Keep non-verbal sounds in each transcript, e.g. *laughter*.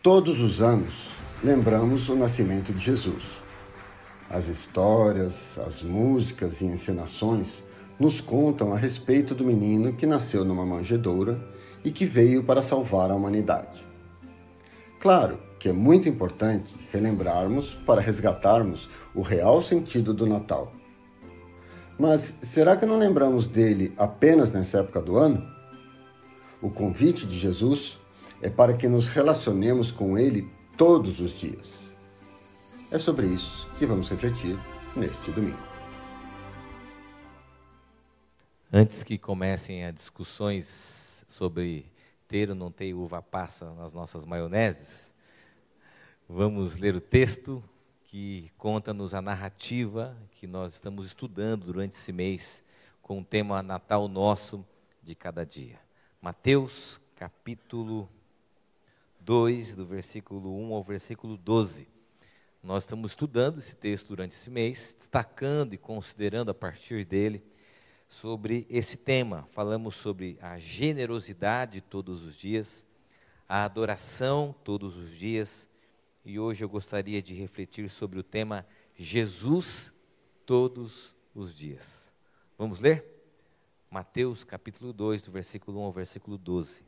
Todos os anos lembramos o nascimento de Jesus. As histórias, as músicas e encenações nos contam a respeito do menino que nasceu numa manjedoura e que veio para salvar a humanidade. Claro que é muito importante relembrarmos para resgatarmos o real sentido do Natal. Mas será que não lembramos dele apenas nessa época do ano? O convite de Jesus é para que nos relacionemos com ele todos os dias. É sobre isso que vamos refletir neste domingo. Antes que comecem as discussões sobre ter ou não ter uva passa nas nossas maioneses, vamos ler o texto que conta-nos a narrativa que nós estamos estudando durante esse mês com o tema Natal Nosso de cada dia. Mateus, capítulo 2, do versículo 1 ao versículo 12. Nós estamos estudando esse texto durante esse mês, destacando e considerando a partir dele sobre esse tema. Falamos sobre a generosidade todos os dias, a adoração todos os dias, e hoje eu gostaria de refletir sobre o tema Jesus todos os dias. Vamos ler? Mateus capítulo 2, do versículo 1 ao versículo 12.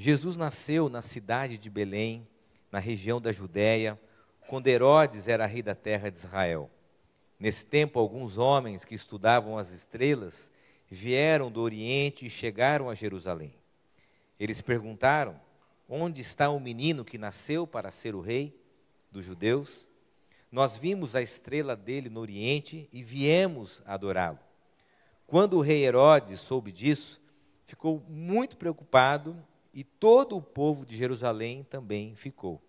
Jesus nasceu na cidade de Belém, na região da Judéia, quando Herodes era rei da terra de Israel. Nesse tempo, alguns homens que estudavam as estrelas vieram do Oriente e chegaram a Jerusalém. Eles perguntaram: Onde está o menino que nasceu para ser o rei dos judeus? Nós vimos a estrela dele no Oriente e viemos adorá-lo. Quando o rei Herodes soube disso, ficou muito preocupado e todo o povo de Jerusalém também ficou.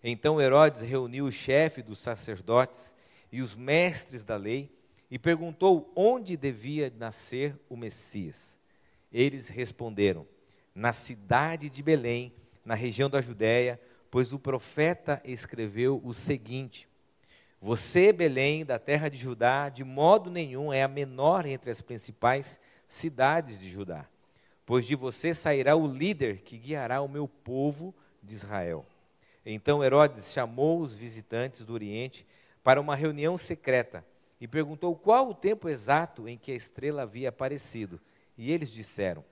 Então Herodes reuniu o chefe dos sacerdotes e os mestres da lei e perguntou onde devia nascer o Messias. Eles responderam: Na cidade de Belém, na região da Judéia, pois o profeta escreveu o seguinte: Você, Belém, da terra de Judá, de modo nenhum é a menor entre as principais cidades de Judá, pois de você sairá o líder que guiará o meu povo de Israel. Então Herodes chamou os visitantes do Oriente para uma reunião secreta e perguntou qual o tempo exato em que a estrela havia aparecido. E eles disseram.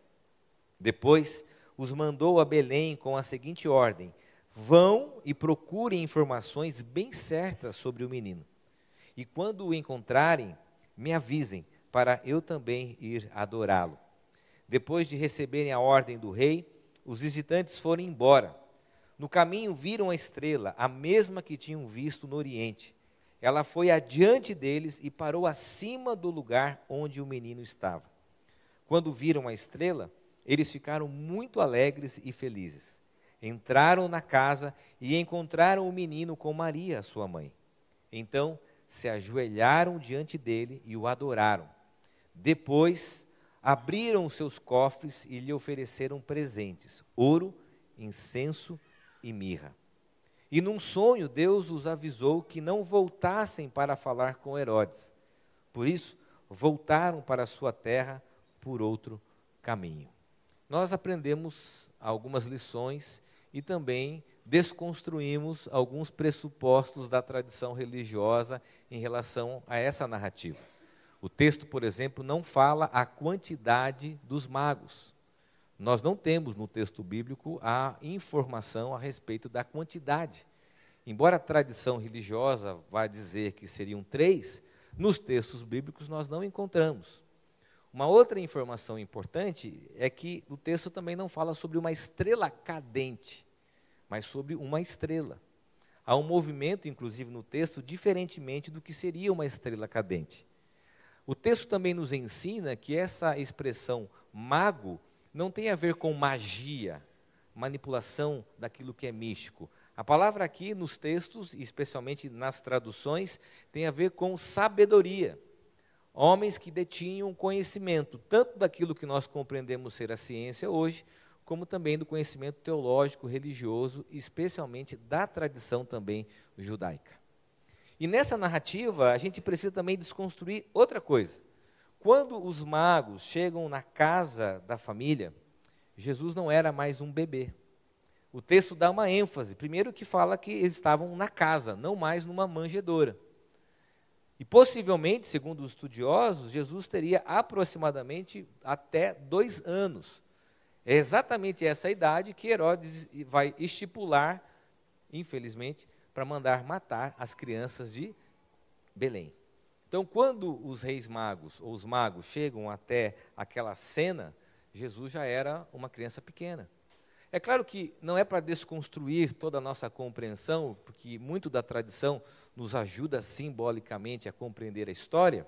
Depois os mandou a Belém com a seguinte ordem: Vão e procurem informações bem certas sobre o menino. E quando o encontrarem, me avisem, para eu também ir adorá-lo. Depois de receberem a ordem do rei, os visitantes foram embora. No caminho viram a estrela, a mesma que tinham visto no Oriente ela foi adiante deles e parou acima do lugar onde o menino estava. Quando viram a estrela, eles ficaram muito alegres e felizes. Entraram na casa e encontraram o menino com Maria, sua mãe. Então se ajoelharam diante dele e o adoraram. Depois abriram seus cofres e lhe ofereceram presentes: ouro, incenso e mirra. E num sonho, Deus os avisou que não voltassem para falar com Herodes. Por isso, voltaram para sua terra por outro caminho. Nós aprendemos algumas lições e também desconstruímos alguns pressupostos da tradição religiosa em relação a essa narrativa. O texto, por exemplo, não fala a quantidade dos magos. Nós não temos no texto bíblico a informação a respeito da quantidade. Embora a tradição religiosa vá dizer que seriam três, nos textos bíblicos nós não encontramos. Uma outra informação importante é que o texto também não fala sobre uma estrela cadente, mas sobre uma estrela. Há um movimento, inclusive, no texto, diferentemente do que seria uma estrela cadente. O texto também nos ensina que essa expressão mago não tem a ver com magia, manipulação daquilo que é místico. A palavra aqui nos textos, especialmente nas traduções, tem a ver com sabedoria. Homens que detinham conhecimento, tanto daquilo que nós compreendemos ser a ciência hoje, como também do conhecimento teológico, religioso, especialmente da tradição também judaica. E nessa narrativa, a gente precisa também desconstruir outra coisa. Quando os magos chegam na casa da família, Jesus não era mais um bebê. o texto dá uma ênfase. Primeiro, que fala que eles estavam na casa, não mais numa manjedoura. E possivelmente, segundo os estudiosos, Jesus teria aproximadamente até dois anos. É exatamente essa idade que Herodes vai estipular, infelizmente, para mandar matar as crianças de Belém. Então, quando os reis magos ou os magos chegam até aquela cena, Jesus já era uma criança pequena. É claro que não é para desconstruir toda a nossa compreensão, porque muito da tradição nos ajuda simbolicamente a compreender a história,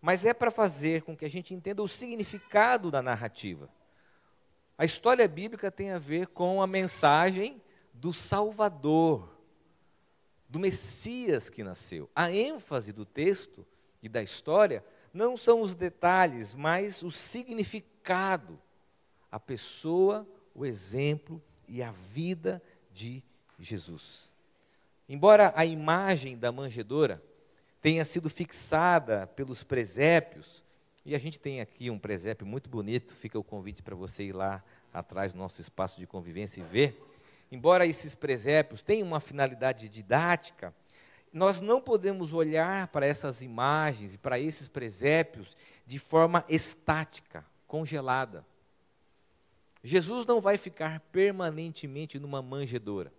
mas é para fazer com que a gente entenda o significado da narrativa. A história bíblica tem a ver com a mensagem do Salvador, do Messias que nasceu. A ênfase do texto e da história não são os detalhes, mas o significado, a pessoa o exemplo e a vida de Jesus. Embora a imagem da manjedoura tenha sido fixada pelos presépios, e a gente tem aqui um presépio muito bonito, fica o convite para você ir lá atrás do nosso espaço de convivência e ver. Embora esses presépios tenham uma finalidade didática, nós não podemos olhar para essas imagens e para esses presépios de forma estática, congelada. Jesus não vai ficar permanentemente numa manjedoura.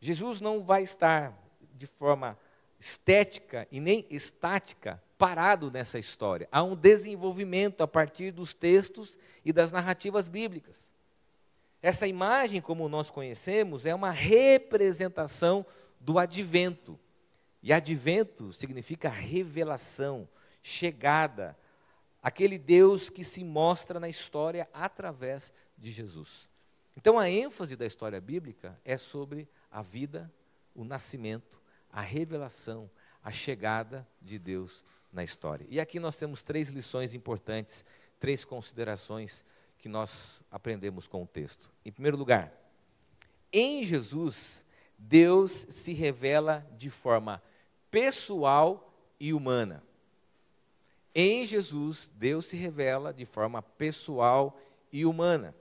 Jesus não vai estar de forma estética e nem estática parado nessa história. Há um desenvolvimento a partir dos textos e das narrativas bíblicas. Essa imagem, como nós conhecemos, é uma representação do advento. E advento significa revelação, chegada, aquele Deus que se mostra na história através de Jesus. Então a ênfase da história bíblica é sobre a vida, o nascimento, a revelação, a chegada de Deus na história. E aqui nós temos três lições importantes, três considerações que nós aprendemos com o texto. Em primeiro lugar, em Jesus, Deus se revela de forma pessoal e humana. Em Jesus, Deus se revela de forma pessoal e humana.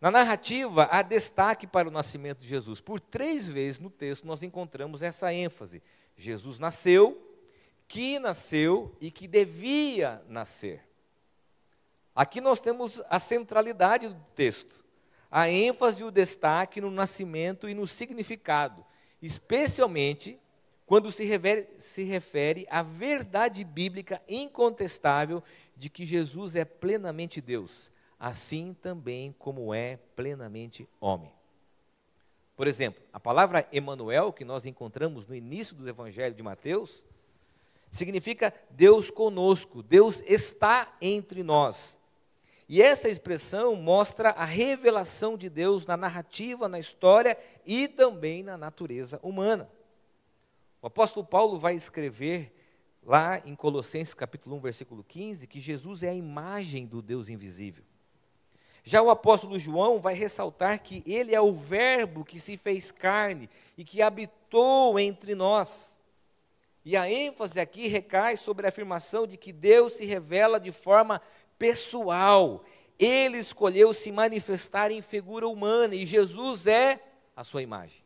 Na narrativa, há destaque para o nascimento de Jesus. Por três vezes no texto nós encontramos essa ênfase. Jesus nasceu, que nasceu e que devia nascer. Aqui nós temos a centralidade do texto, a ênfase e o destaque no nascimento e no significado, especialmente quando se refere, se refere à verdade bíblica incontestável de que Jesus é plenamente Deus, assim também como é plenamente homem. Por exemplo, a palavra Emanuel, que nós encontramos no início do Evangelho de Mateus, significa Deus conosco, Deus está entre nós. E essa expressão mostra a revelação de Deus na narrativa, na história e também na natureza humana. O apóstolo Paulo vai escrever lá em Colossenses capítulo 1, versículo 15, que Jesus é a imagem do Deus invisível. Já o apóstolo João vai ressaltar que ele é o Verbo que se fez carne e que habitou entre nós. E a ênfase aqui recai sobre a afirmação de que Deus se revela de forma pessoal. Ele escolheu se manifestar em figura humana e Jesus é a sua imagem.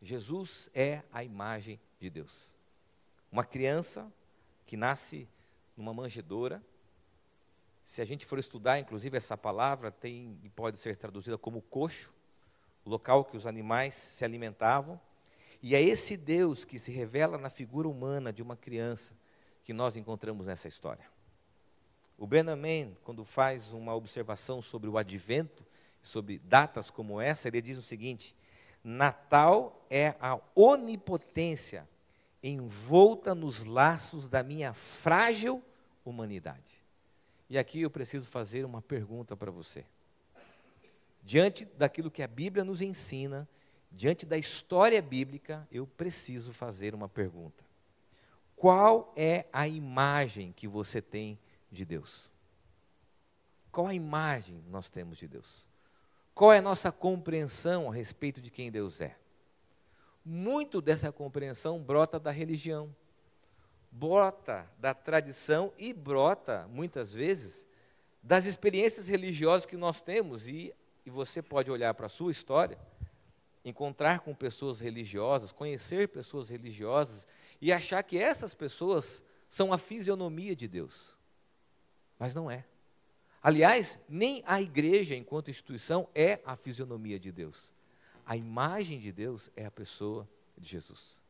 Jesus é a imagem de Deus. Uma criança que nasce numa manjedoura, se a gente for estudar, inclusive essa palavra tem e pode ser traduzida como coxo, o local que os animais se alimentavam, e é esse Deus que se revela na figura humana de uma criança que nós encontramos nessa história. O Benjamin, quando faz uma observação sobre o advento, sobre datas como essa, ele diz o seguinte: Natal é a onipotência envolta nos laços da minha frágil humanidade. E aqui eu preciso fazer uma pergunta para você. Diante daquilo que a Bíblia nos ensina, diante da história bíblica, eu preciso fazer uma pergunta. Qual é a imagem que você tem de Deus? Qual a imagem nós temos de Deus? Qual é a nossa compreensão a respeito de quem Deus é? Muito dessa compreensão brota da religião, brota da tradição e brota, muitas vezes, das experiências religiosas que nós temos. E e você pode olhar para a sua história, encontrar com pessoas religiosas, conhecer pessoas religiosas e achar que essas pessoas são a fisionomia de Deus. Mas não é. Aliás, nem a igreja, enquanto instituição, é a fisionomia de Deus. A imagem de Deus é a pessoa de Jesus.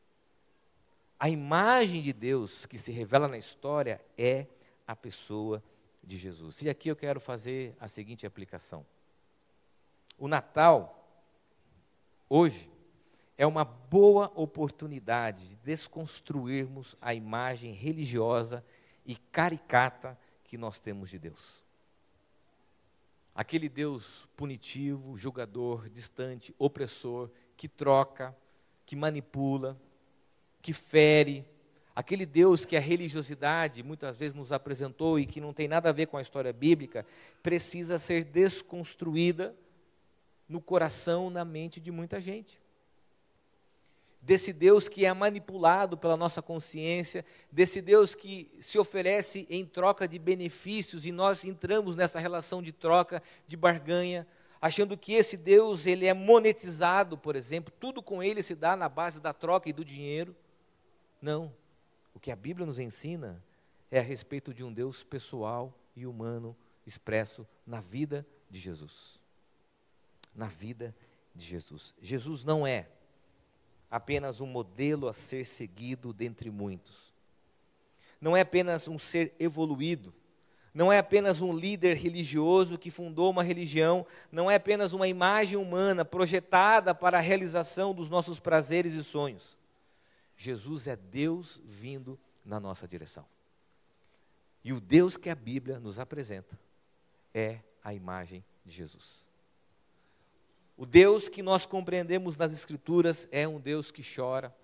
A imagem de Deus que se revela na história é a pessoa de Jesus. E aqui eu quero fazer a seguinte aplicação. O Natal, hoje, é uma boa oportunidade de desconstruirmos a imagem religiosa e caricata que nós temos de Deus. Aquele Deus punitivo, julgador, distante, opressor, que troca, que manipula, que fere, aquele Deus que a religiosidade muitas vezes nos apresentou e que não tem nada a ver com a história bíblica, precisa ser desconstruída no coração, na mente de muita gente desse Deus que é manipulado pela nossa consciência, desse Deus que se oferece em troca de benefícios e nós entramos nessa relação de troca, de barganha, achando que esse Deus ele é monetizado, por exemplo, tudo com ele se dá na base da troca e do dinheiro. Não. O que a Bíblia nos ensina é a respeito de um Deus pessoal e humano expresso na vida de Jesus. Na vida de Jesus. Jesus não é apenas um modelo a ser seguido dentre muitos. Não é apenas um ser evoluído, não é apenas um líder religioso que fundou uma religião, não é apenas uma imagem humana projetada para a realização dos nossos prazeres e sonhos. Jesus é Deus vindo na nossa direção. E o Deus que a Bíblia nos apresenta é a imagem de Jesus. O Deus que nós compreendemos nas Escrituras é um Deus que chora,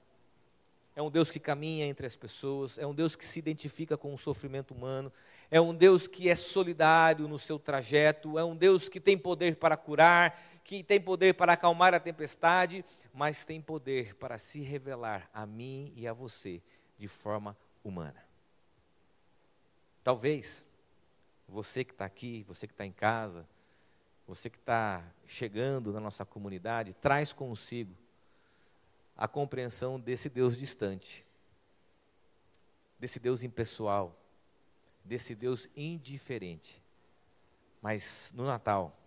é um Deus que caminha entre as pessoas, é um Deus que se identifica com o sofrimento humano, é um Deus que é solidário no seu trajeto, é um Deus que tem poder para curar, que tem poder para acalmar a tempestade, mas tem poder para se revelar a mim e a você de forma humana. Talvez você que está aqui, você que está em casa, você que está chegando na nossa comunidade, traz consigo a compreensão desse Deus distante, desse Deus impessoal, desse Deus indiferente. Mas no Natal,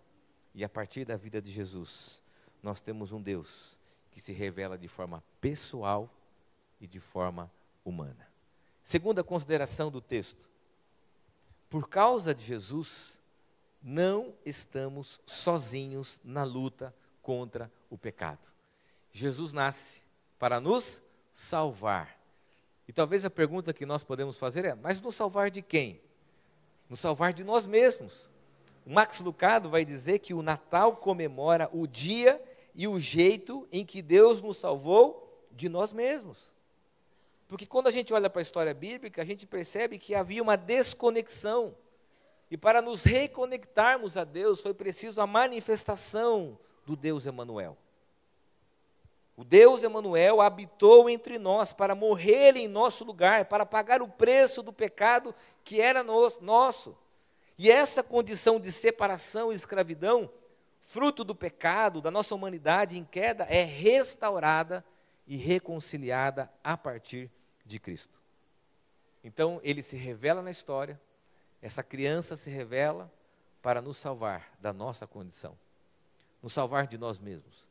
e a partir da vida de Jesus, nós temos um Deus que se revela de forma pessoal e de forma humana. Segunda consideração do texto: por causa de Jesus, não estamos sozinhos na luta contra o pecado. Jesus nasce para nos salvar. E talvez a pergunta que nós podemos fazer é: mas nos salvar de quem? Nos salvar de nós mesmos. O Max Lucado vai dizer que o Natal comemora o dia e o jeito em que Deus nos salvou de nós mesmos. Porque quando a gente olha para a história bíblica, a gente percebe que havia uma desconexão e para nos reconectarmos a Deus foi preciso a manifestação do Deus Emanuel. O Deus Emanuel habitou entre nós para morrer em nosso lugar, para pagar o preço do pecado que era nosso. E essa condição de separação e escravidão, fruto do pecado da nossa humanidade em queda, é restaurada e reconciliada a partir de Cristo. Então, ele se revela na história, essa criança se revela para nos salvar da nossa condição, nos salvar de nós mesmos,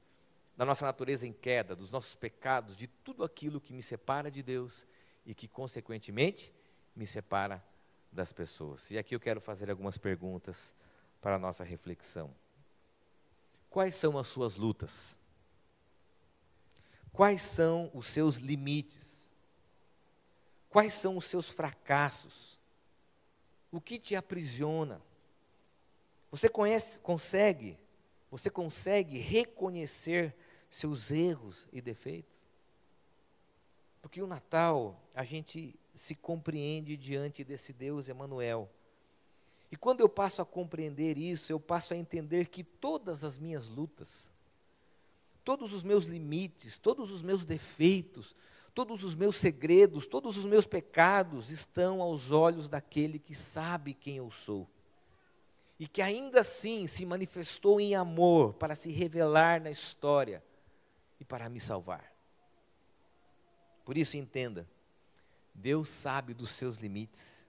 da nossa natureza em queda, dos nossos pecados, de tudo aquilo que me separa de Deus e que, consequentemente, me separa das pessoas. E aqui eu quero fazer algumas perguntas para a nossa reflexão. Quais são as suas lutas? Quais são os seus limites? Quais são os seus fracassos? O que te aprisiona? Você conhece, consegue, você consegue reconhecer seus erros e defeitos? Porque o Natal, a gente se compreende diante desse Deus Emanuel. E quando eu passo a compreender isso, eu passo a entender que todas as minhas lutas, todos os meus limites, todos os meus defeitos, Todos os meus segredos, todos os meus pecados estão aos olhos daquele que sabe quem eu sou. e que ainda assim se manifestou em amor para se revelar na história e para me salvar. Por isso, entenda: Deus sabe dos seus limites,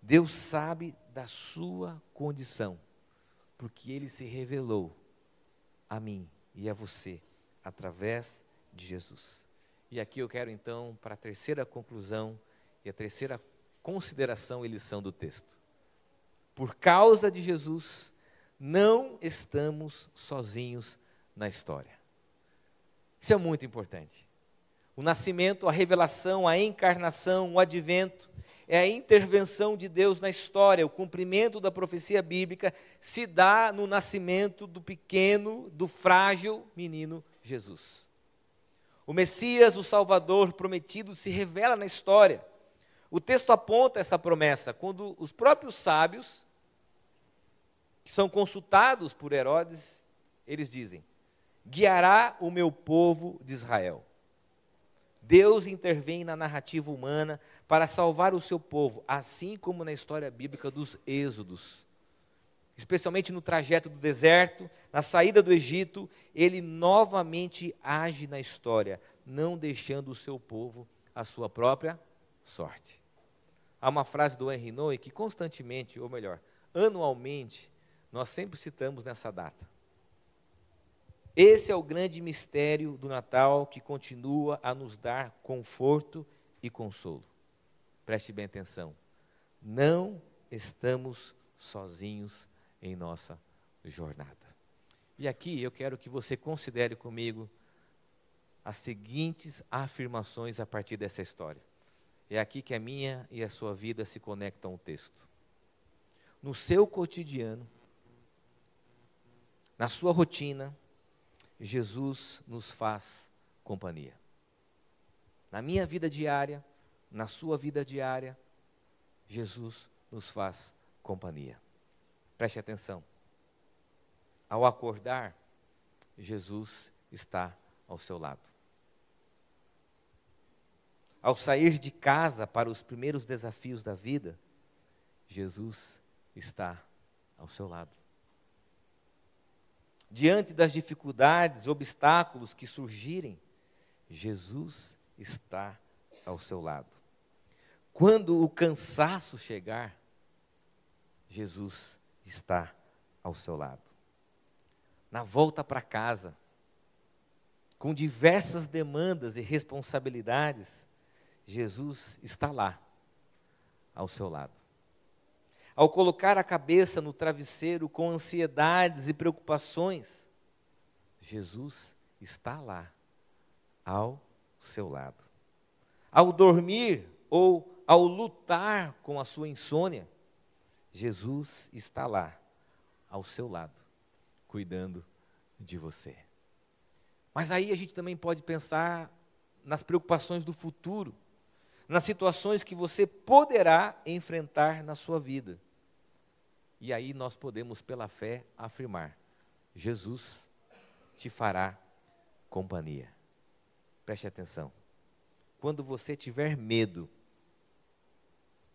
Deus sabe da sua condição, porque Ele se revelou a mim e a você através de Jesus. E aqui eu quero então para a terceira conclusão e a terceira consideração e lição do texto. Por causa de Jesus, não estamos sozinhos na história. Isso é muito importante. O nascimento, a revelação, a encarnação, o advento, é a intervenção de Deus na história. O cumprimento da profecia bíblica se dá no nascimento do pequeno, do frágil menino Jesus. O Messias, o Salvador prometido, se revela na história. O texto aponta essa promessa quando os próprios sábios, que são consultados por Herodes, eles dizem: guiará o meu povo de Israel. Deus intervém na narrativa humana para salvar o seu povo, assim como na história bíblica dos Êxodos. Especialmente no trajeto do deserto, na saída do Egito, ele novamente age na história, não deixando o seu povo à sua própria sorte. Há uma frase do Henry Noe que constantemente, ou melhor, anualmente, nós sempre citamos nessa data. Esse é o grande mistério do Natal que continua a nos dar conforto e consolo. Preste bem atenção. Não estamos sozinhos em nossa jornada. E aqui eu quero que você considere comigo as seguintes afirmações a partir dessa história. É aqui que a minha e a sua vida se conectam ao texto. No seu cotidiano, na sua rotina, Jesus nos faz companhia. Na minha vida diária, na sua vida diária, Jesus nos faz companhia. Preste atenção. Ao acordar, Jesus está ao seu lado. Ao sair de casa para os primeiros desafios da vida, Jesus está ao seu lado diante das dificuldades, obstáculos que surgirem, Jesus está ao seu lado. Quando o cansaço chegar, Jesus está ao seu lado. Na volta para casa, com diversas demandas e responsabilidades, Jesus está lá, ao seu lado ao colocar a cabeça no travesseiro com ansiedades e preocupações, Jesus está lá, ao seu lado. Ao dormir ou ao lutar com a sua insônia, Jesus está lá, ao seu lado, cuidando de você. Mas aí a gente também pode pensar nas preocupações do futuro, nas situações que você poderá enfrentar na sua vida. E aí nós podemos, pela fé, afirmar: Jesus te fará companhia. Preste atenção. Quando você tiver medo,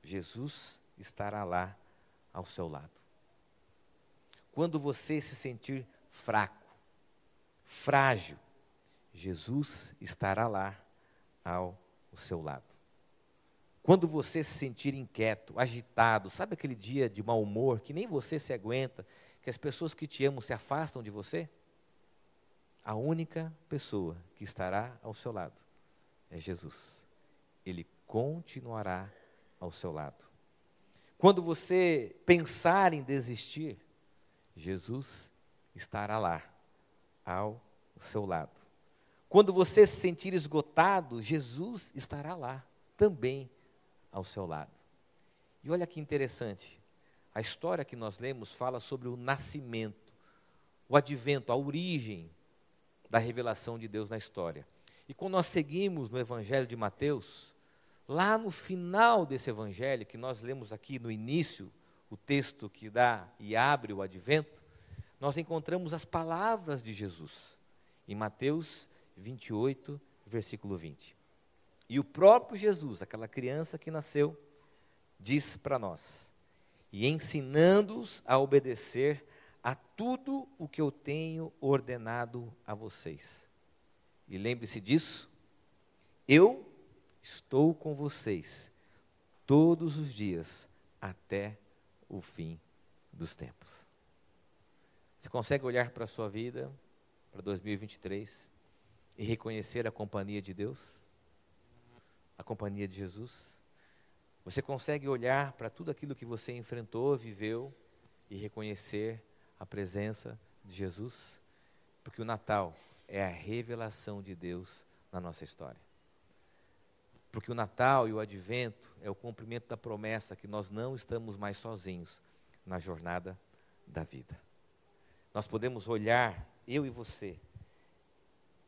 Jesus estará lá ao seu lado. Quando você se sentir fraco, frágil, Jesus estará lá ao seu lado. Quando você se sentir inquieto, agitado, sabe aquele dia de mau humor que nem você se aguenta, que as pessoas que te amam se afastam de você? A única pessoa que estará ao seu lado é Jesus. Ele continuará ao seu lado. Quando você pensar em desistir, Jesus estará lá, ao seu lado. Quando você se sentir esgotado, Jesus estará lá também ao seu lado. E olha que interessante, a história que nós lemos fala sobre o nascimento, o advento, a origem da revelação de Deus na história. E quando nós seguimos no Evangelho de Mateus, lá no final desse Evangelho, que nós lemos aqui no início, o texto que dá e abre o advento, nós encontramos as palavras de Jesus, em Mateus 28, versículo 20. E o próprio Jesus, aquela criança que nasceu, diz para nós: e ensinando-os a obedecer a tudo o que eu tenho ordenado a vocês. E lembre-se disso, eu estou com vocês todos os dias até o fim dos tempos. Você consegue olhar para a sua vida, para 2023, e reconhecer a companhia de Deus? A companhia de Jesus? Você consegue olhar para tudo aquilo que você enfrentou, viveu, e reconhecer a presença de Jesus? Porque o Natal é a revelação de Deus na nossa história. Porque o Natal e o Advento é o cumprimento da promessa que nós não estamos mais sozinhos na jornada da vida. Nós podemos olhar, eu e você,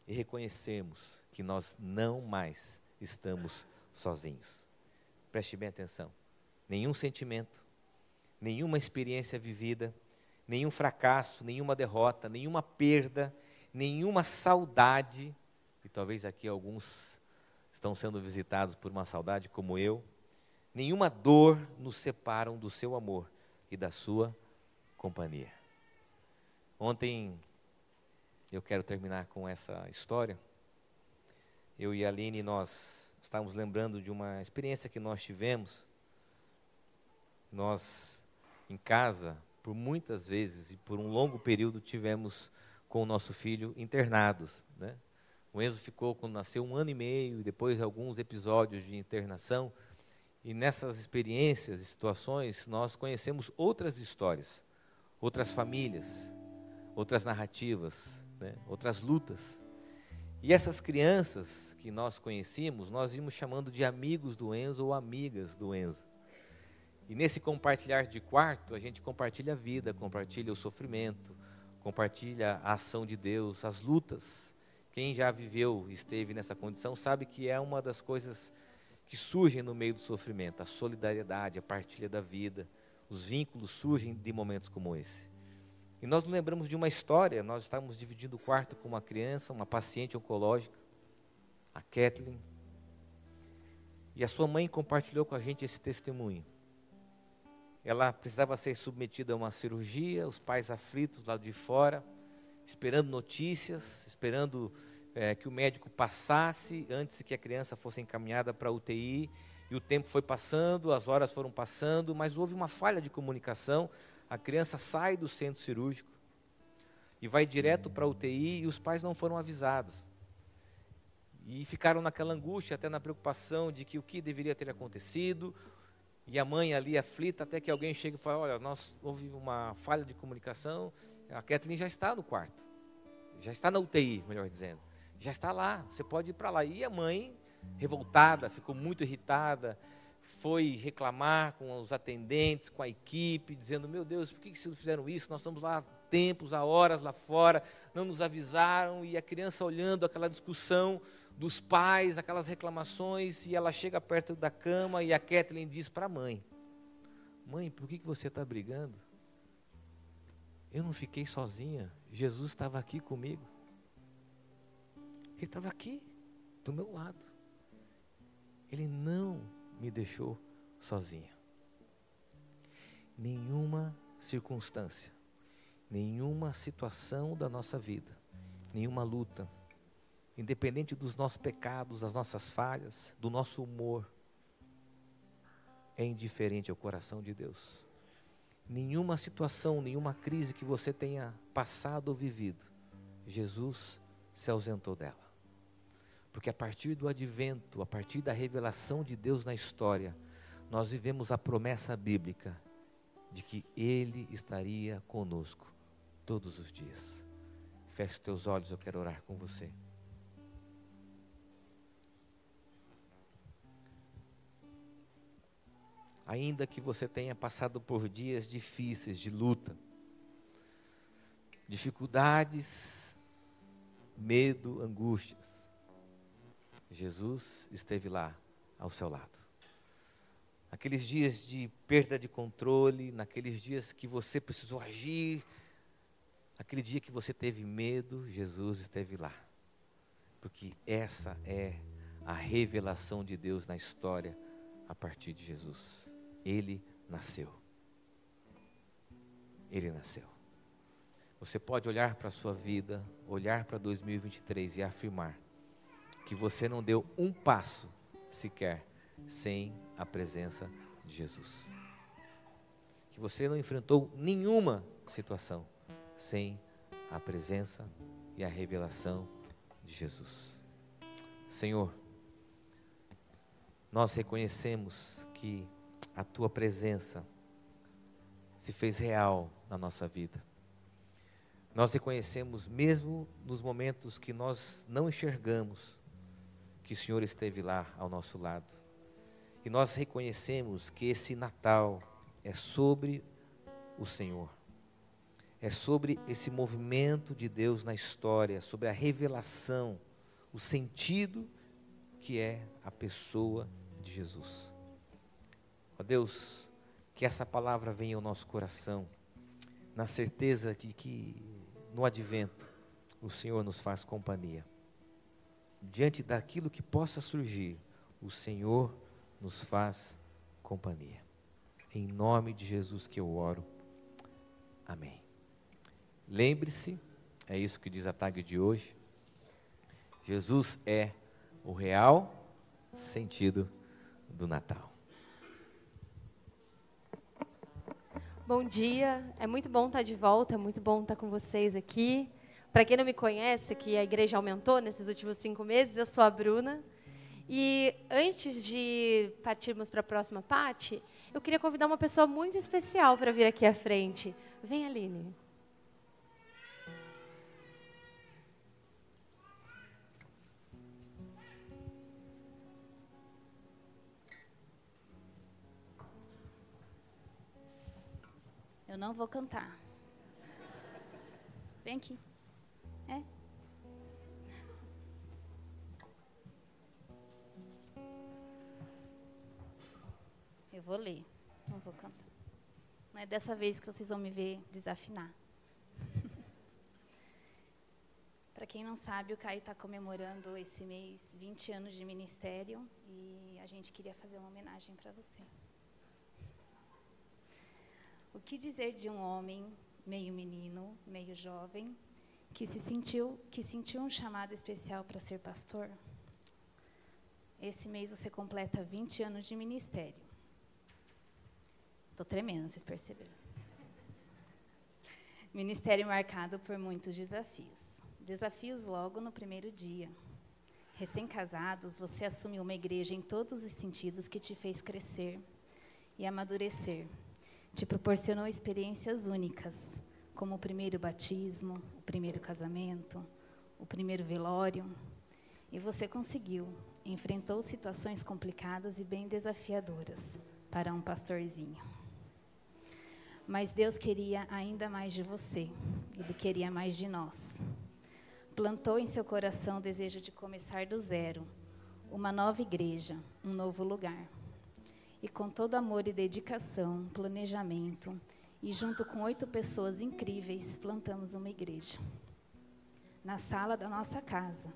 e reconhecermos que nós não mais estamos sozinhos. Preste bem atenção. Nenhum sentimento, nenhuma experiência vivida, nenhum fracasso, nenhuma derrota, nenhuma perda, nenhuma saudade, e talvez aqui alguns estão sendo visitados por uma saudade como eu, nenhuma dor nos separam do seu amor e da sua companhia. Ontem, eu quero terminar com essa história. Eu e a Aline, nós estávamos lembrando de uma experiência que nós tivemos. Nós, em casa, por muitas vezes e por um longo período, tivemos com o nosso filho internados. O Enzo ficou, quando nasceu, um ano e meio, e depois alguns episódios de internação. E nessas experiências e situações, nós conhecemos outras histórias, outras famílias, outras narrativas, né? outras lutas. E essas crianças que nós conhecíamos, nós íamos chamando de amigos do Enzo ou amigas do Enzo. E nesse compartilhar de quarto, a gente compartilha a vida, compartilha o sofrimento, compartilha a ação de Deus, as lutas. Quem já viveu, esteve nessa condição, sabe que é uma das coisas que surgem no meio do sofrimento, a solidariedade, a partilha da vida, os vínculos surgem de momentos como esse. E nós nos lembramos de uma história, nós estávamos dividindo o quarto com uma criança, uma paciente oncológica, a Kathleen, e a sua mãe compartilhou com a gente esse testemunho. Ela precisava ser submetida a uma cirurgia, os pais aflitos lá de fora, esperando notícias, esperando é, que o médico passasse antes que a criança fosse encaminhada para a UTI. E o tempo foi passando, as horas foram passando, mas houve uma falha de comunicação. A criança sai do centro cirúrgico e vai direto para a UTI e os pais não foram avisados. E ficaram naquela angústia, até na preocupação de que o que deveria ter acontecido. E a mãe ali aflita, até que alguém chega e fala: Olha, nós houve uma falha de comunicação, a Kathleen já está no quarto, já está na UTI, melhor dizendo já está lá, você pode ir para lá. E a mãe, revoltada, ficou muito irritada, foi reclamar com os atendentes, com a equipe, dizendo: Meu Deus, por que, vocês fizeram isso? Nós estamos lá há tempos, há horas lá fora, não nos avisaram. E a criança olhando aquela discussão dos pais, aquelas reclamações, e ela chega perto da cama e a Kathleen diz para a mãe: Mãe, por que você está brigando? Eu não fiquei sozinha, Jesus estava aqui comigo. Ele estava aqui, do meu lado. Ele não me deixou sozinha. Nenhuma circunstância, nenhuma situação da nossa vida, nenhuma luta, independente dos nossos pecados, das nossas falhas, do nosso humor, é indiferente ao coração de Deus. Nenhuma situação, nenhuma crise que você tenha passado ou vivido, Jesus se ausentou dela. Porque a partir do advento, a partir da revelação de Deus na história, nós vivemos a promessa bíblica de que Ele estaria conosco todos os dias. Feche os teus olhos, eu quero orar com você. Ainda que você tenha passado por dias difíceis de luta, dificuldades, medo, angústias, Jesus esteve lá ao seu lado. Aqueles dias de perda de controle, naqueles dias que você precisou agir, aquele dia que você teve medo, Jesus esteve lá. Porque essa é a revelação de Deus na história a partir de Jesus. Ele nasceu. ele nasceu. Você pode olhar para a sua vida, olhar para 2023 e afirmar que você não deu um passo sequer sem a presença de Jesus. Que você não enfrentou nenhuma situação sem a presença e a revelação de Jesus. Senhor, nós reconhecemos que a tua presença se fez real na nossa vida. Nós reconhecemos, mesmo nos momentos que nós não enxergamos, que o Senhor esteve lá ao nosso lado. E nós reconhecemos que esse Natal é sobre o Senhor. É sobre esse movimento de Deus na história, sobre a revelação, o sentido que é a pessoa de Jesus. Ó Deus, que essa palavra venha ao nosso coração, na certeza de que no advento o Senhor nos faz companhia. Diante daquilo que possa surgir, o Senhor nos faz companhia. Em nome de Jesus que eu oro. Amém. Lembre-se, é isso que diz a tag de hoje. Jesus é o real sentido do Natal. Bom dia, é muito bom estar de volta, é muito bom estar com vocês aqui. Para quem não me conhece, que a igreja aumentou nesses últimos cinco meses, eu sou a Bruna. E antes de partirmos para a próxima parte, eu queria convidar uma pessoa muito especial para vir aqui à frente. Vem, Aline. Eu não vou cantar. Vem aqui. Eu vou ler, não vou cantar. Não é dessa vez que vocês vão me ver desafinar. *laughs* Para quem não sabe, o Caio está comemorando esse mês 20 anos de ministério e a gente queria fazer uma homenagem para você. O que dizer de um homem, meio menino, meio jovem, que se sentiu, que sentiu um chamado especial para ser pastor? Esse mês você completa 20 anos de ministério. Estou tremendo, vocês perceberam. Ministério marcado por muitos desafios. Desafios logo no primeiro dia. Recém-casados, você assumiu uma igreja em todos os sentidos que te fez crescer e amadurecer te proporcionou experiências únicas, como o primeiro batismo, o primeiro casamento, o primeiro velório. E você conseguiu, enfrentou situações complicadas e bem desafiadoras para um pastorzinho. Mas Deus queria ainda mais de você, Ele queria mais de nós. Plantou em seu coração o desejo de começar do zero, uma nova igreja, um novo lugar e com todo amor e dedicação, planejamento, e junto com oito pessoas incríveis, plantamos uma igreja. Na sala da nossa casa,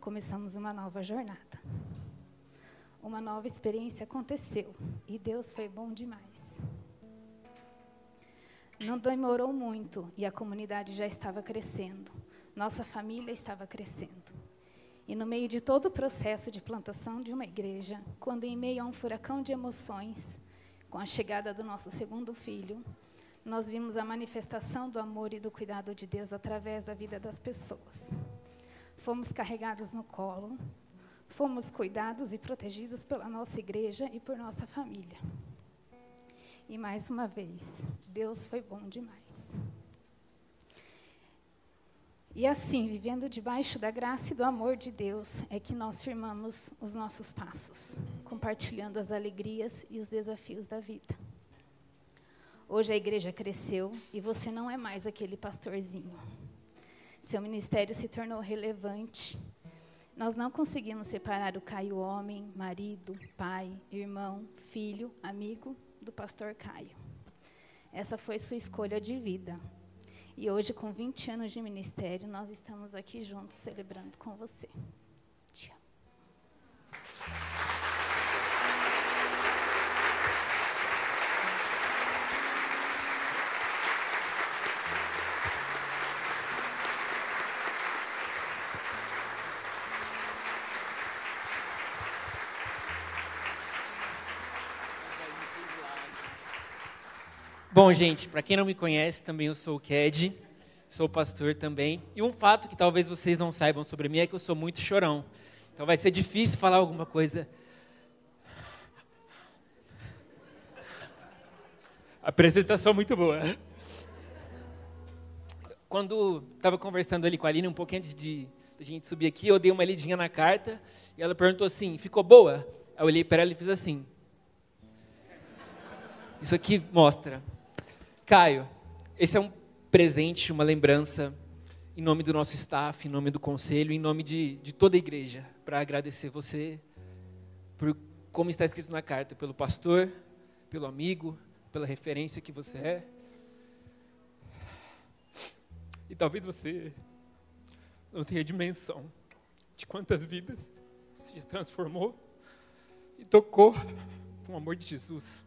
começamos uma nova jornada. Uma nova experiência aconteceu e Deus foi bom demais. Não demorou muito e a comunidade já estava crescendo. Nossa família estava crescendo. E no meio de todo o processo de plantação de uma igreja, quando em meio a um furacão de emoções, com a chegada do nosso segundo filho, nós vimos a manifestação do amor e do cuidado de Deus através da vida das pessoas. Fomos carregados no colo, fomos cuidados e protegidos pela nossa igreja e por nossa família. E mais uma vez, Deus foi bom demais. E assim, vivendo debaixo da graça e do amor de Deus, é que nós firmamos os nossos passos, compartilhando as alegrias e os desafios da vida. Hoje a igreja cresceu e você não é mais aquele pastorzinho. Seu ministério se tornou relevante. Nós não conseguimos separar o Caio homem, marido, pai, irmão, filho, amigo do pastor Caio. Essa foi sua escolha de vida. E hoje, com 20 anos de ministério, nós estamos aqui juntos celebrando com você. Bom, gente, para quem não me conhece, também eu sou o Ked, sou pastor também. E um fato que talvez vocês não saibam sobre mim é que eu sou muito chorão. Então vai ser difícil falar alguma coisa. Apresentação muito boa. Quando estava conversando ali com a Aline, um pouquinho antes de a gente subir aqui, eu dei uma lidinha na carta e ela perguntou assim: ficou boa? Eu olhei para ela e fiz assim. Isso aqui mostra. Caio, esse é um presente, uma lembrança, em nome do nosso staff, em nome do conselho, em nome de, de toda a igreja, para agradecer você por como está escrito na carta, pelo pastor, pelo amigo, pela referência que você é. E talvez você não tenha dimensão de quantas vidas você já transformou e tocou com o amor de Jesus.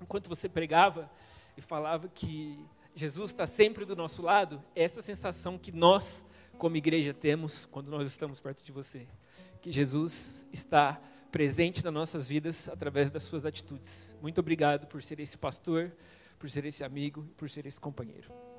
Enquanto você pregava e falava que Jesus está sempre do nosso lado, essa sensação que nós, como igreja, temos quando nós estamos perto de você. Que Jesus está presente nas nossas vidas através das suas atitudes. Muito obrigado por ser esse pastor, por ser esse amigo, por ser esse companheiro.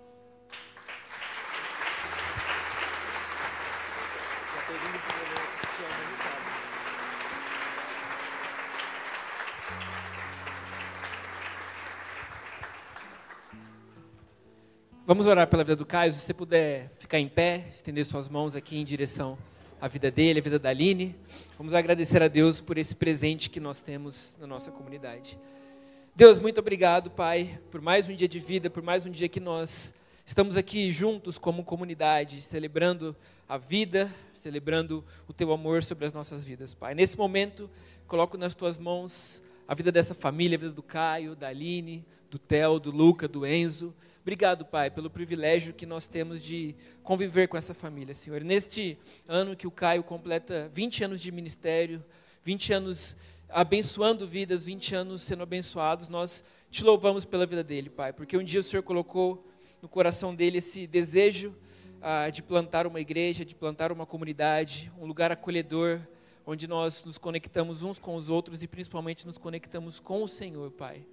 Vamos orar pela vida do Caio. Se você puder ficar em pé, estender suas mãos aqui em direção à vida dele, à vida da Aline. Vamos agradecer a Deus por esse presente que nós temos na nossa comunidade. Deus, muito obrigado, Pai, por mais um dia de vida, por mais um dia que nós estamos aqui juntos como comunidade, celebrando a vida, celebrando o Teu amor sobre as nossas vidas, Pai. Nesse momento, coloco nas Tuas mãos a vida dessa família, a vida do Caio, da Aline, do Theo, do Luca, do Enzo. Obrigado, Pai, pelo privilégio que nós temos de conviver com essa família, Senhor. Neste ano que o Caio completa 20 anos de ministério, 20 anos abençoando vidas, 20 anos sendo abençoados, nós te louvamos pela vida dele, Pai, porque um dia o Senhor colocou no coração dele esse desejo ah, de plantar uma igreja, de plantar uma comunidade, um lugar acolhedor, onde nós nos conectamos uns com os outros e principalmente nos conectamos com o Senhor, Pai.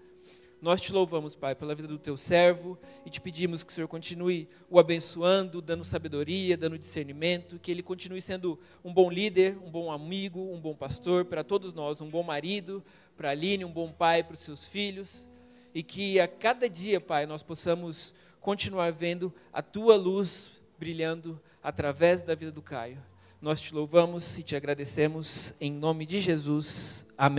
Nós te louvamos, Pai, pela vida do teu servo e te pedimos que o Senhor continue o abençoando, dando sabedoria, dando discernimento, que ele continue sendo um bom líder, um bom amigo, um bom pastor para todos nós, um bom marido para a Aline, um bom pai para os seus filhos e que a cada dia, Pai, nós possamos continuar vendo a tua luz brilhando através da vida do Caio. Nós te louvamos e te agradecemos em nome de Jesus. Amém.